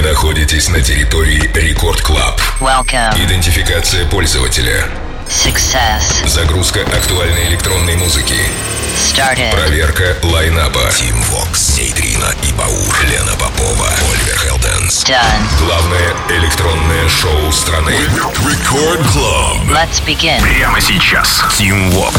Вы находитесь на территории Record Club. Идентификация пользователя. Success. Загрузка актуальной электронной музыки. Started. Проверка лайнапа. Тим Вокс, Нейтрино и Баур. Лена Попова, Оливер Хелденс. Done. Главное электронное шоу страны. Record Club. Let's begin. Прямо сейчас. Тим Вокс.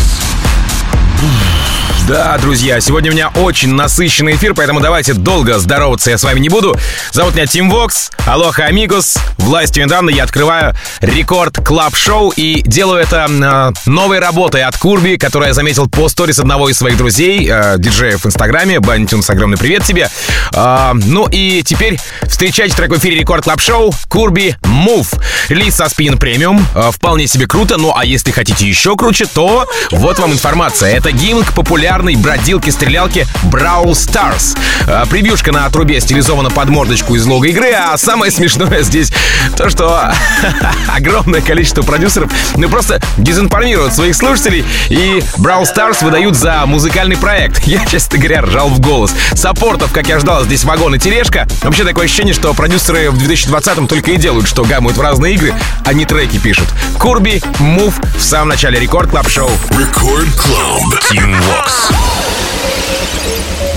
Да, друзья, сегодня у меня очень насыщенный эфир, поэтому давайте долго здороваться я с вами не буду. Зовут меня Тим Вокс, aloha amigos. Властью, мне данной, я открываю Record Club Show и делаю это э, новой работой от Curbi, которую я заметил по сторис одного из своих друзей, э, диджеев в Инстаграме. Бантюнс, огромный привет тебе. Э, ну и теперь встречайте трек в эфире Record Club Show Curbi Move. Релиз со Spinnin' Premium. Э, вполне себе круто, ну а если хотите еще круче, то вот вам информация. Это гимн к популярной бродилке-стрелялке Brawl Stars. Э, Превьюшка на трубе стилизована под мордочку из лого игры, а самое смешное здесь то, что огромное количество продюсеров ну просто дезинформируют своих слушателей и Brawl Stars выдают за музыкальный проект. Я, честно говоря, ржал в голос. Саппортов, как я ждал, здесь вагон и тележка. Вообще такое ощущение, что продюсеры в 2020-м только и делают, что гамают в разные игры, а не треки пишут. Curbi, Move в самом начале Record Club Show. Record Club. Тим Вокс. Yeah.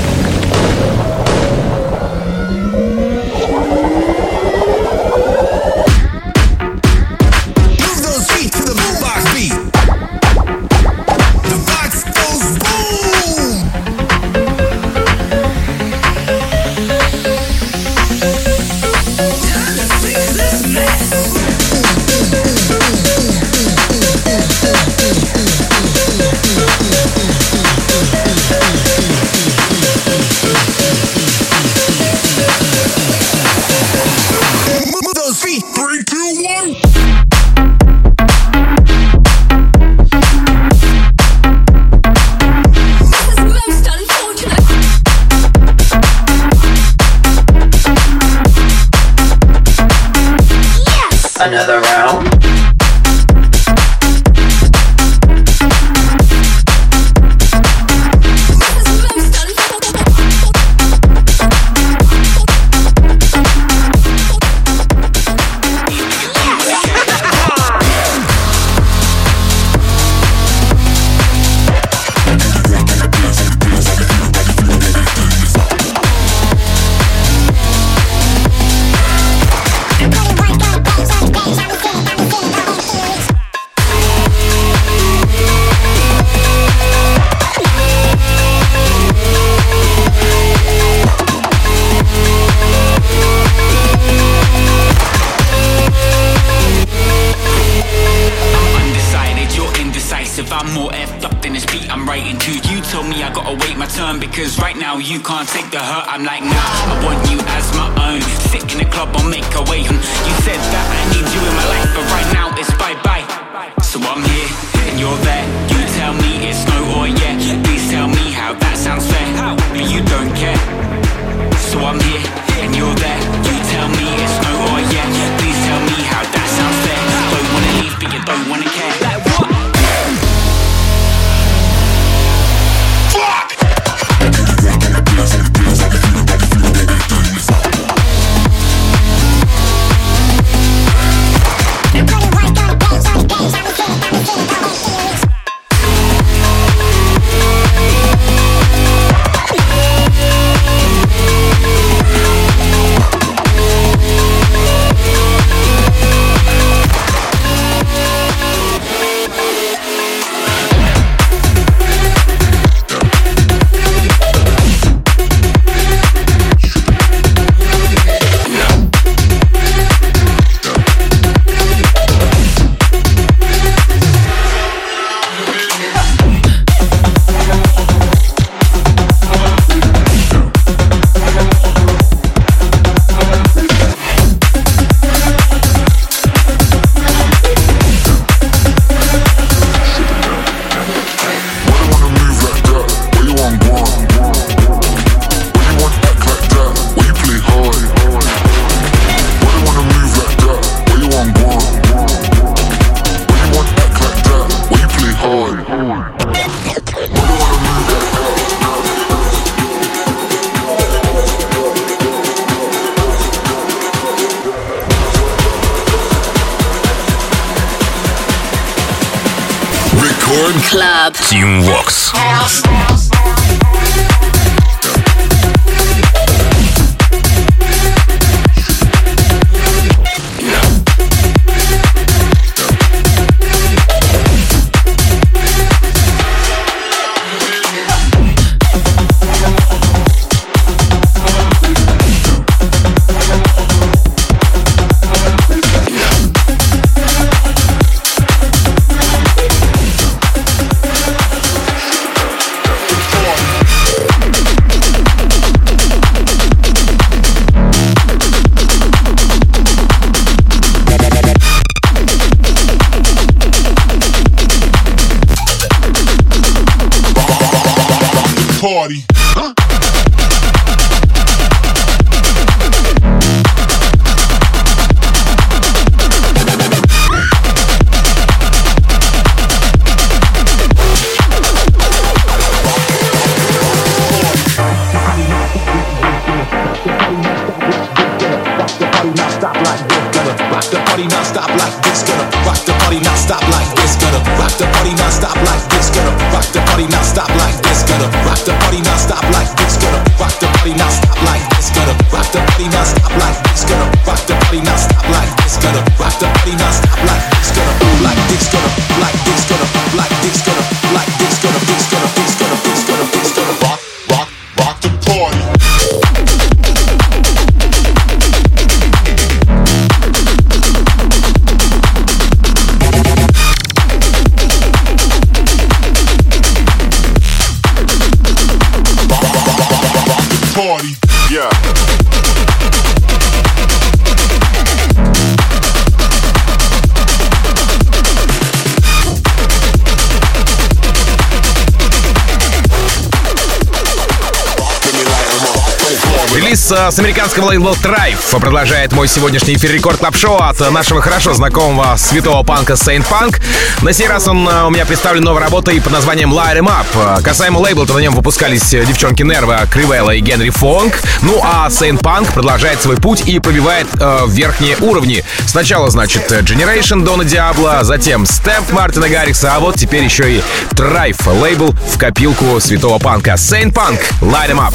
с американского лейбла Thrive продолжает мой сегодняшний эфир рекорд клаб шоу от нашего хорошо знакомого святого панка Saint Punk. На сей раз он э, у меня представлен новой работой под названием Light Em Up. Э, касаемо лейбла, то на нем выпускались э, девчонки Нерва, Кривелла и Генри Фонг. Ну а Saint Punk продолжает свой путь и пробивает э, верхние уровни. Сначала, значит, Generation Дона Диабло, а затем Степ Мартина Гаррикса, а вот теперь еще и Thrive лейбл в копилку святого панка. Saint Punk, Light Em Up.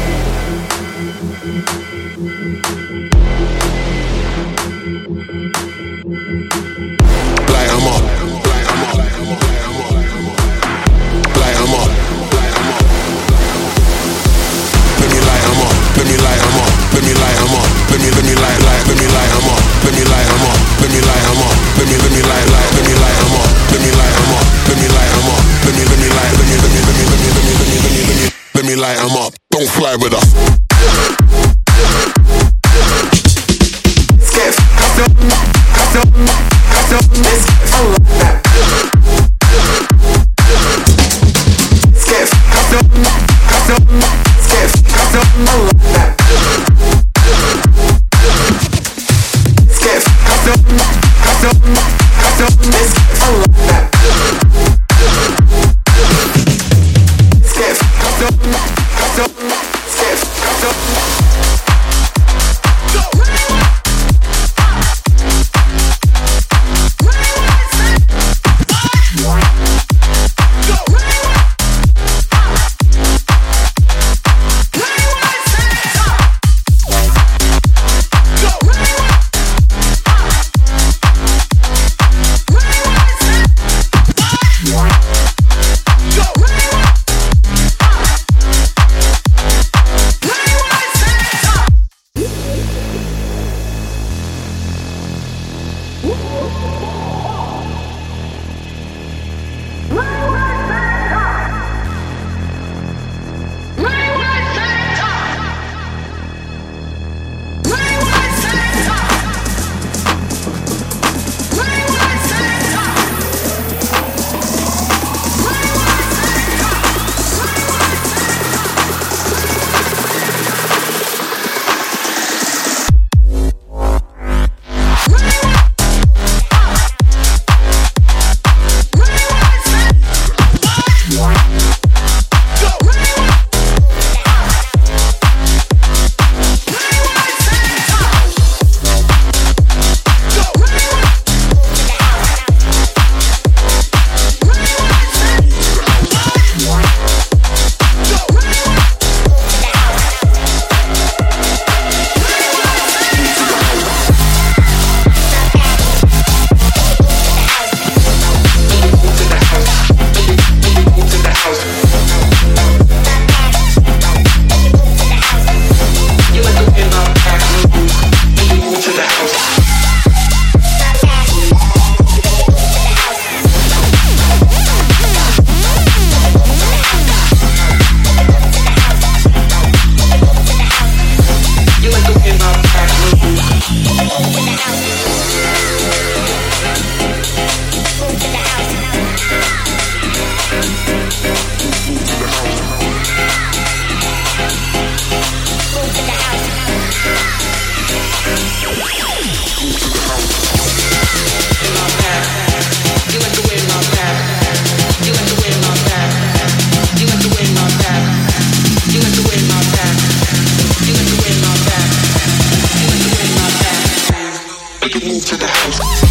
don't fly with us. move to the house.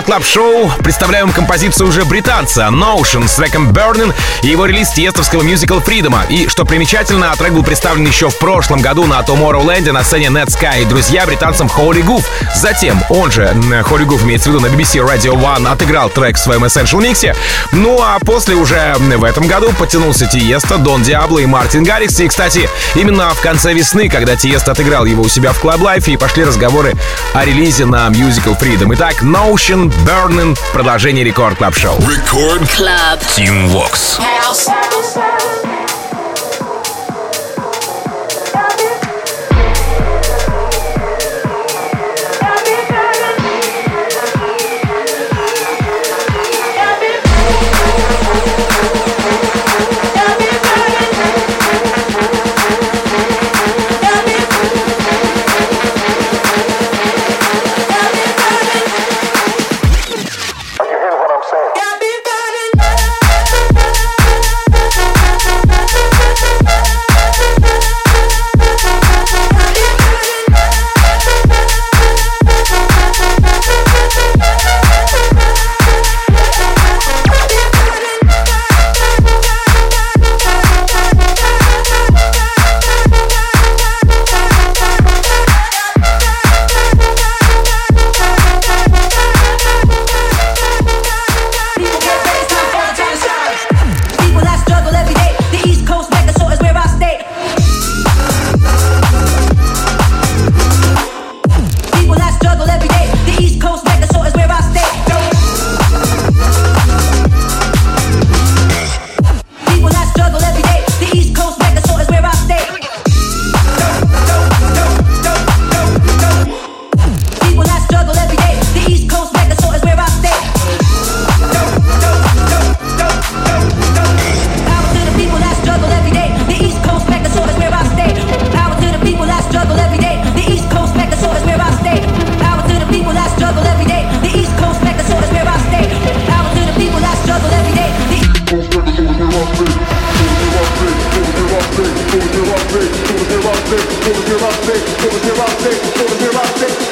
Record Club Show представляем композицию уже британца Notion с треком Burning и его релиз тиестовского Musical Freedom. И, что примечательно, трек был представлен еще в прошлом году на Tomorrowland на сцене Netsky и друзья британцем Holy Goof. Затем он же, Holy Goof имеется в виду на BBC Radio One, отыграл трек в своем Essential миксе. Ну а после уже в этом году потянулся Тиеста, Дон Диабло и Мартин Гаррикс. И, кстати, именно в конце весны, когда Тиеста отыграл его у себя в Club Life, и пошли разговоры о релизе на Musical Freedom. Итак, Notion, Burning, продолжение Рекорд Клаб Шоу. Record Club. Team Vox. Got It was neurotic. It was baby.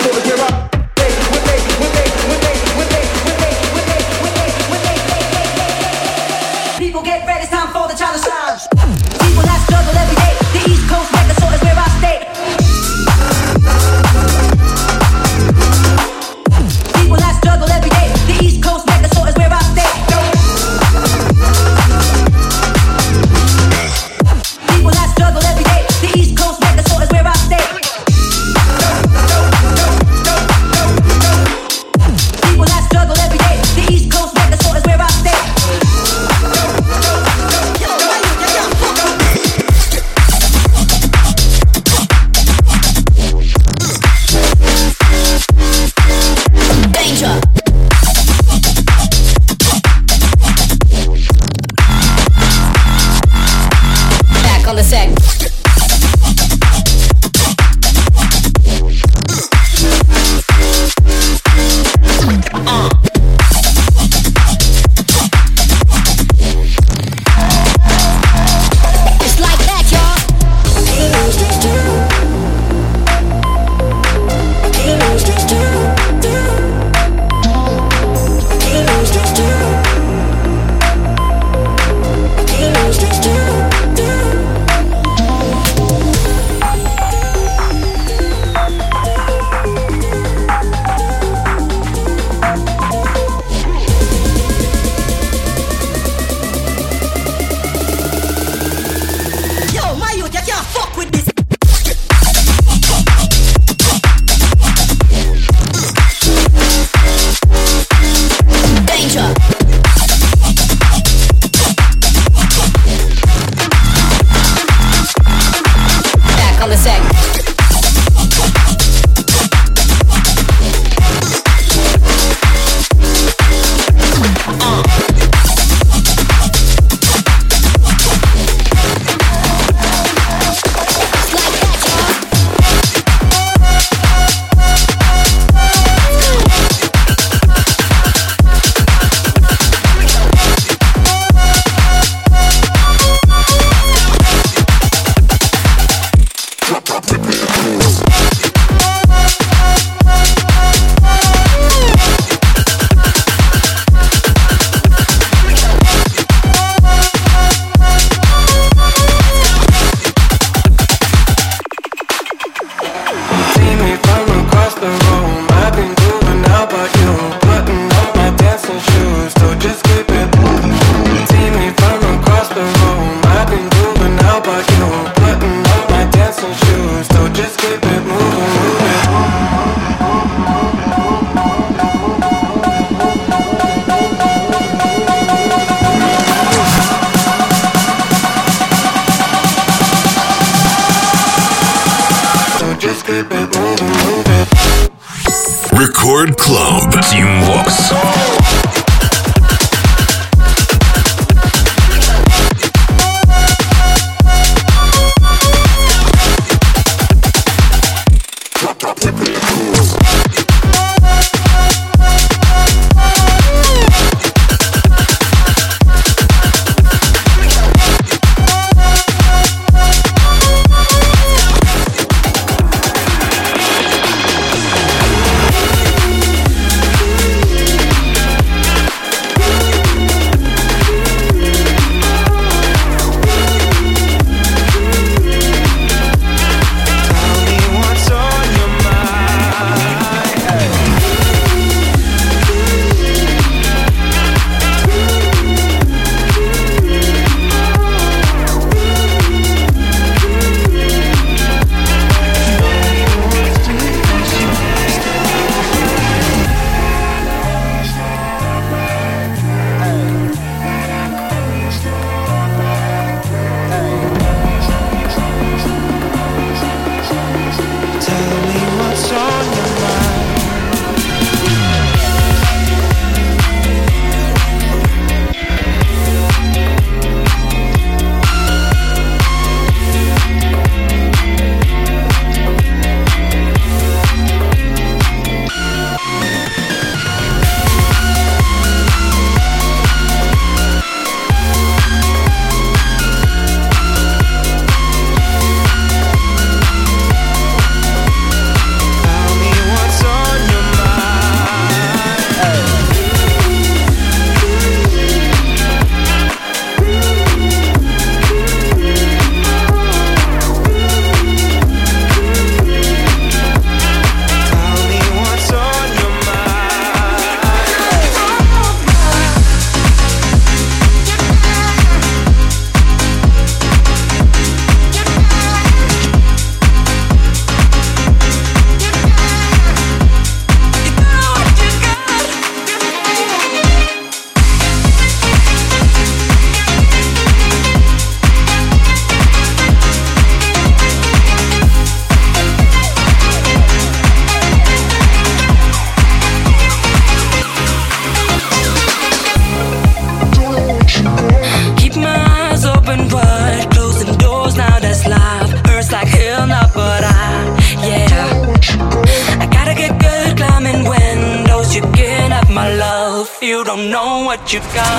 What you've got.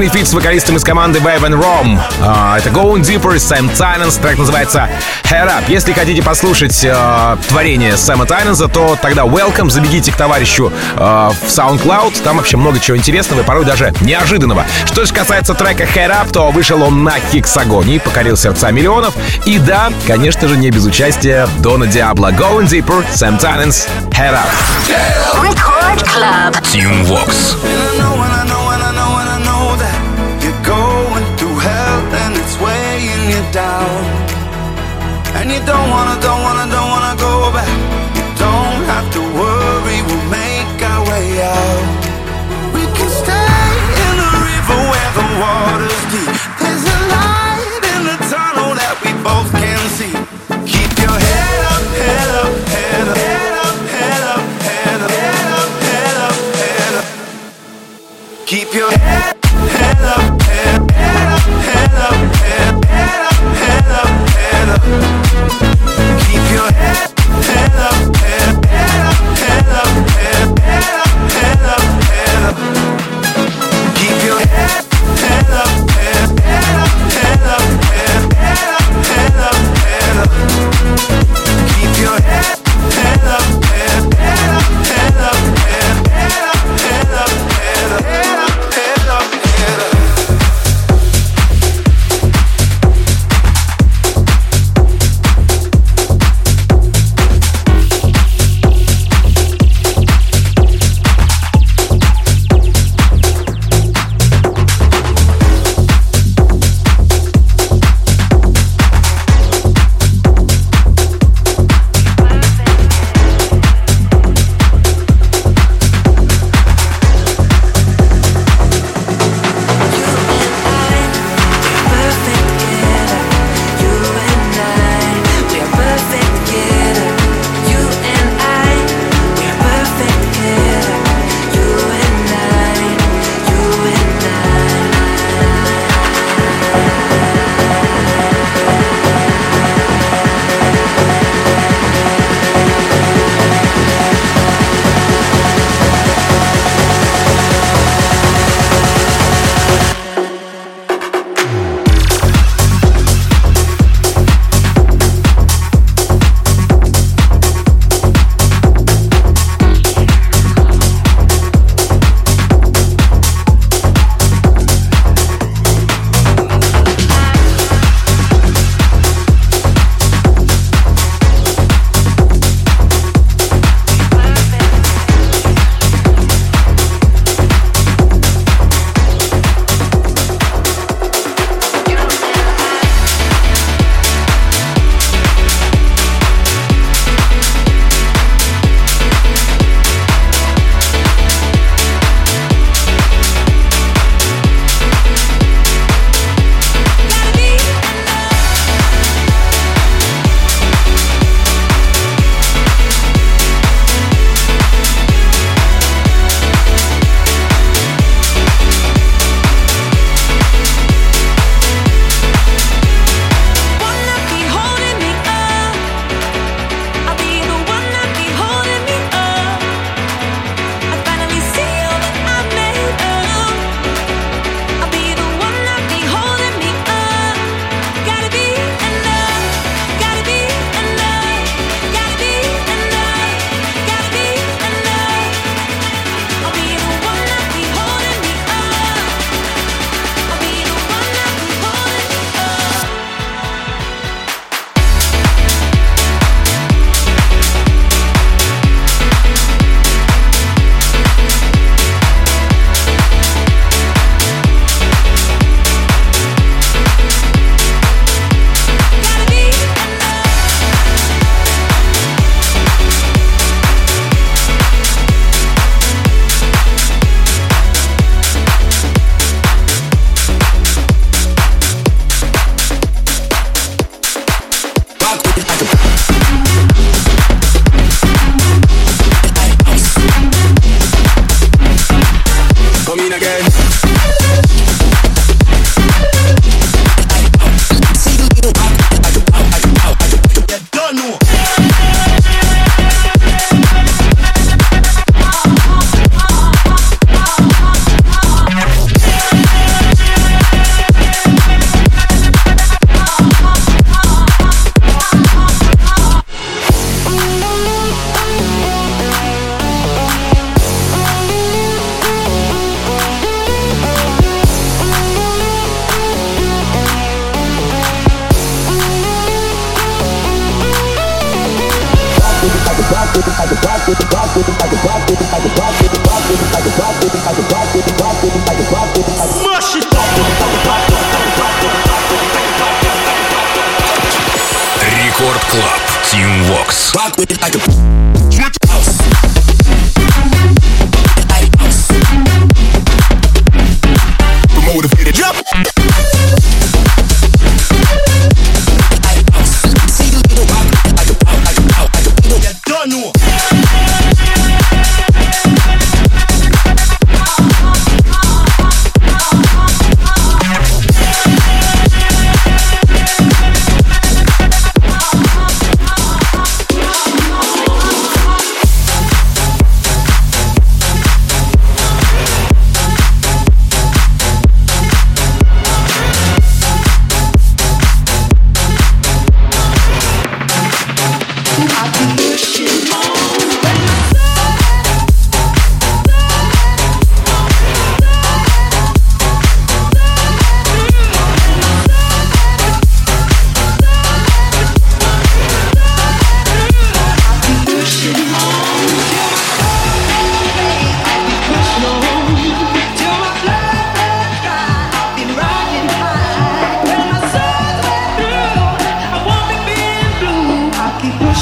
Мощный фит с вокалистом из команды Wave and Rome. А, это Going Deeper, Сэм Тайнанс. Трек называется Hair Up. Если хотите послушать э, творение Сэма Тайнанса, то тогда welcome, забегите к товарищу э, в SoundCloud. Там вообще много чего интересного и порой даже неожиданного. Что же касается трека Hair Up, то вышел он на Hexagon е и покорил сердца миллионов. И да, конечно же, не без участия Дона Диабло. Going Deeper, Сэм Тайнанс, Hair Up. Record Club. Team Vox. Don't wanna, don't wanna, don't wanna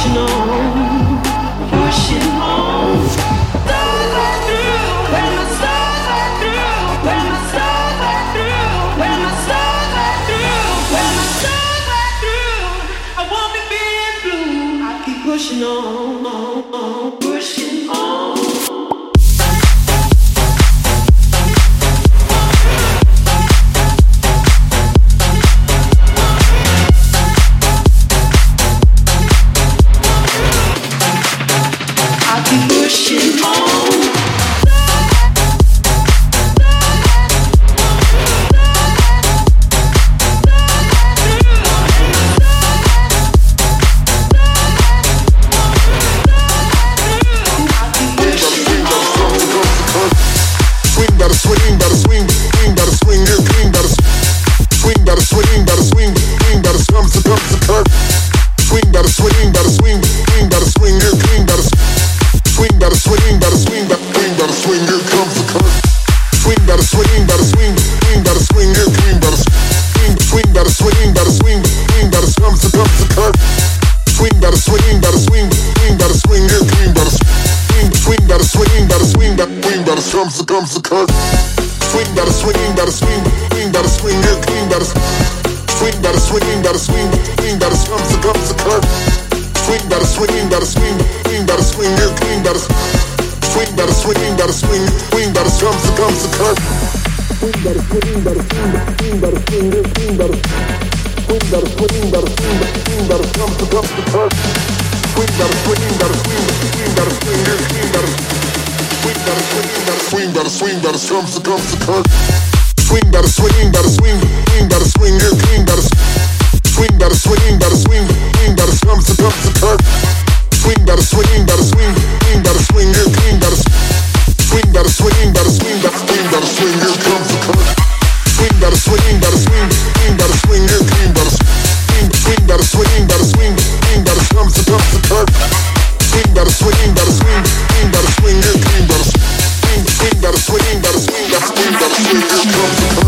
emotional. comes, the comes, the comes. Swing, bada swing, bada swing, swing, bada swing, yeah, swing, bada swing, bada swing, bada swing, swing, bada comes, the comes, the comes. Swing, bada swing, bada swing, swing, bada swing, yeah, swing, bada swing, bada swing, bada swing, bada swing, bada swing, here comes the comes. Swing, bada swing, bada swing, swing, bada swing, yeah, swing, bada swing, bada swing, bada swing, swing, bada comes, the comes, the comes. Swing, bada swing, bada swing, swing, bada swing, yeah. We got come.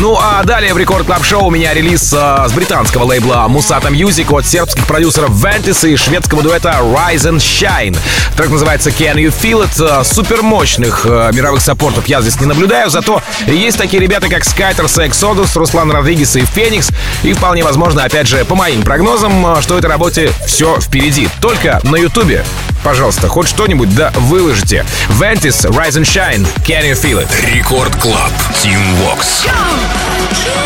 Ну а далее в Record Club Show у меня релиз э, с британского лейбла Musata Music от сербских продюсеров Ventus и шведского дуэта Rise and Shine. Трек называется Can You Feel It? Э, Супер мощных э, мировых саппортов я здесь не наблюдаю, зато есть такие ребята, как Skyters, Exodus, Руслан Родригес и Феникс. И вполне возможно, опять же, по моим прогнозам, что этой работе все впереди. Только на Ютубе. Пожалуйста, хоть что-нибудь да выложите. Ventus, Rise and Shine, Can You Feel It? Record Club. Тим Вокс. Yeah.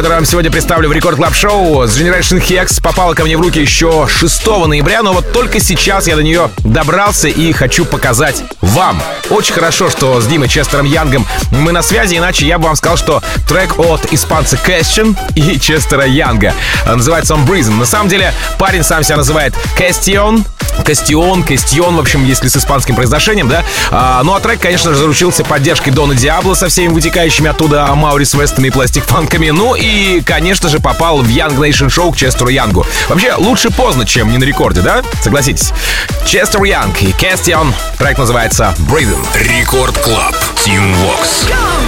Которую вам сегодня представлю в Record Club Show с Generation Hex, попала ко мне в руки еще 6 ноября, но вот только сейчас я до нее добрался и хочу показать вам. Очень хорошо, что с Димой Честером Янгом мы на связи, иначе я бы вам сказал, что трек от испанца Question и Честера Янга. Называется он Breathing. На самом деле парень сам себя называет Question, Кастион, Кастион, в общем, если с испанским произношением, да. А, ну а трек, конечно же, заручился поддержкой Дона Диабло со всеми вытекающими оттуда Маурис Вестами и Plastik Funk ами. Ну и, конечно же, попал в Young Nation Show к Честеру Янгу. Вообще, лучше поздно, чем не на рекорде, да? Согласитесь. Честер Янг и Кастион. Трек называется Breathing. Record Club. Тим Вокс. All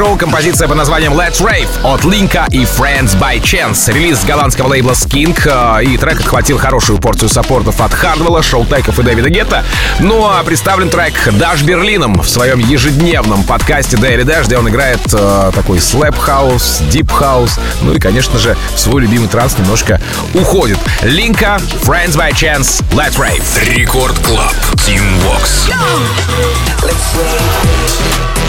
шоу композиция под названием Let's Rave от Linka и Friends by Chance. Релиз голландского лейбла Skink. э, И трек отхватил хорошую порцию саппортов от Хардвелла, Шоутеков и Дэвида Гетта. Ну а представлен трек Даш Берлином в своем ежедневном подкасте Daily Dash, где он играет э, такой slap house, deep house. Ну и, конечно же, в свой любимый транс немножко уходит. Linka, Friends by Chance, Let's Rave. Record Club. Тим Вокс. Everybody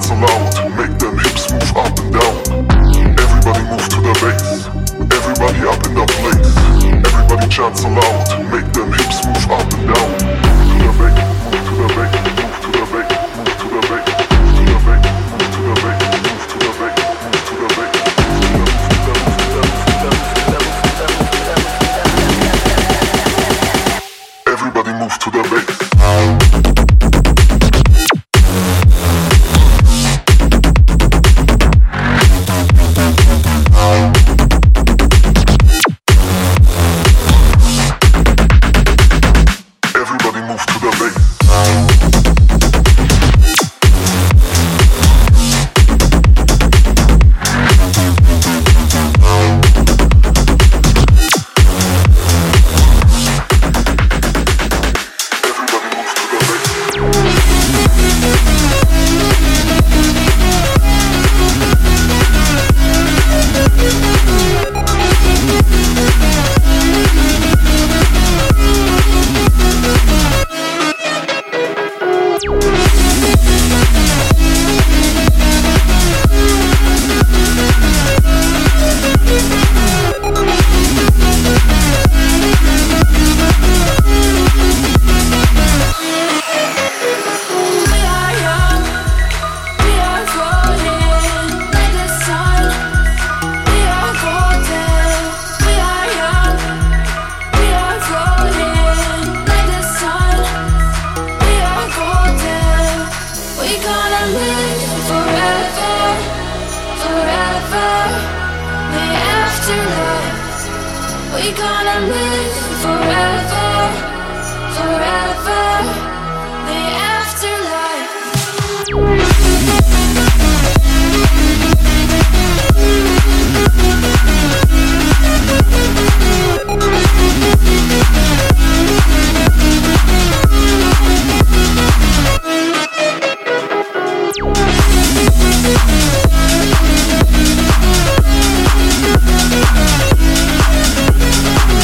Chant. Make them hips move up and down. Everybody move to the bass. Everybody up in the place. Everybody chant so loud. Make them hips move up and down.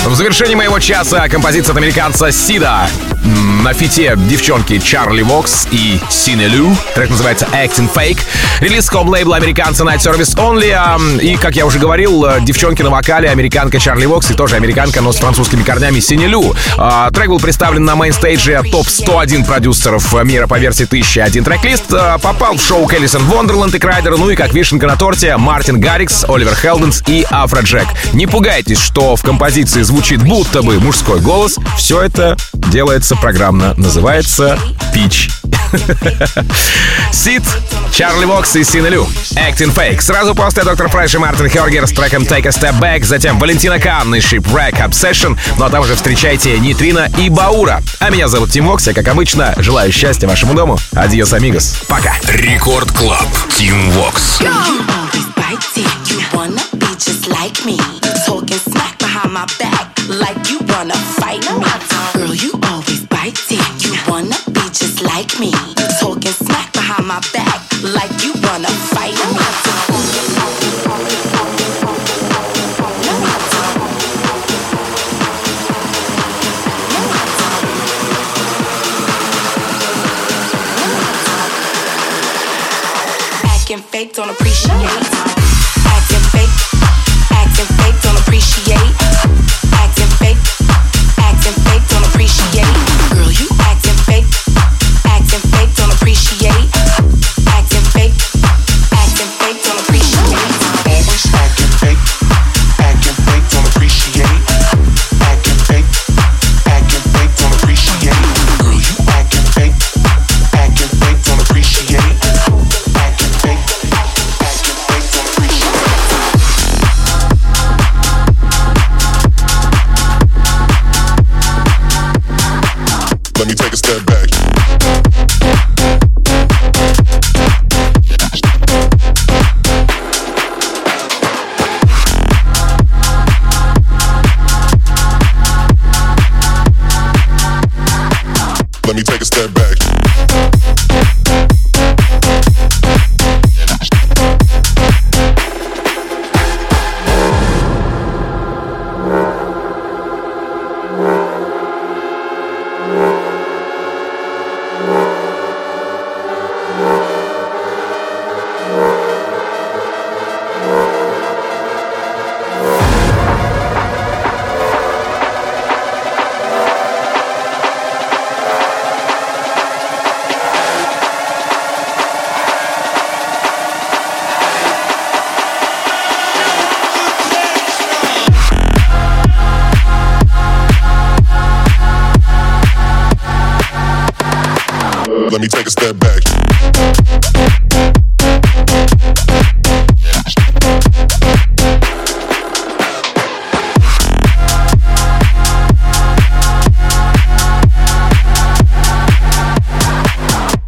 В завершении моего часа композиция от американца CID'а. На фите девчонки Чарли Вокс и Синелю. Трек называется Acting Fake. Релиз хом-лейбла американца Night Service Only. И, как я уже говорил, э, девчонки на вокале, американка Чарли Вокс и тоже американка, но с французскими корнями Синелю. А, Трек был представлен на мейнстейдже топ-101 продюсеров мира по версии 1001 Tracklist. А, Попал в шоу к Alison Wonderland и Kryder, ну и как вишенка на торте Мартин Гаррикс, Оливер Хелденс и Афро Джек. Не пугайтесь, что в композиции звучит будто бы мужской голос. Все это делается программно. Называется Pitch. CID, Чарли Вокс и Синелю. Acting Fake. Сразу после Доктор Фреш и Мартин Хергер с треком Take a Step Back. Затем Валентино Кан и Shipwreck Obsession. Ну а там же встречайте Нитрина и Баура. А меня зовут Тим Вокс. Я, как обычно, желаю счастья вашему дому. Adiós, amigos. Пока. Record Club. Тим Вокс. Like me. Talking smack behind my back. Like you wanna fight. Girl, like me. Talking smack behind my back. Like you wanna fight me. Don't appreciate. Acting fake, acting fake, don't appreciate.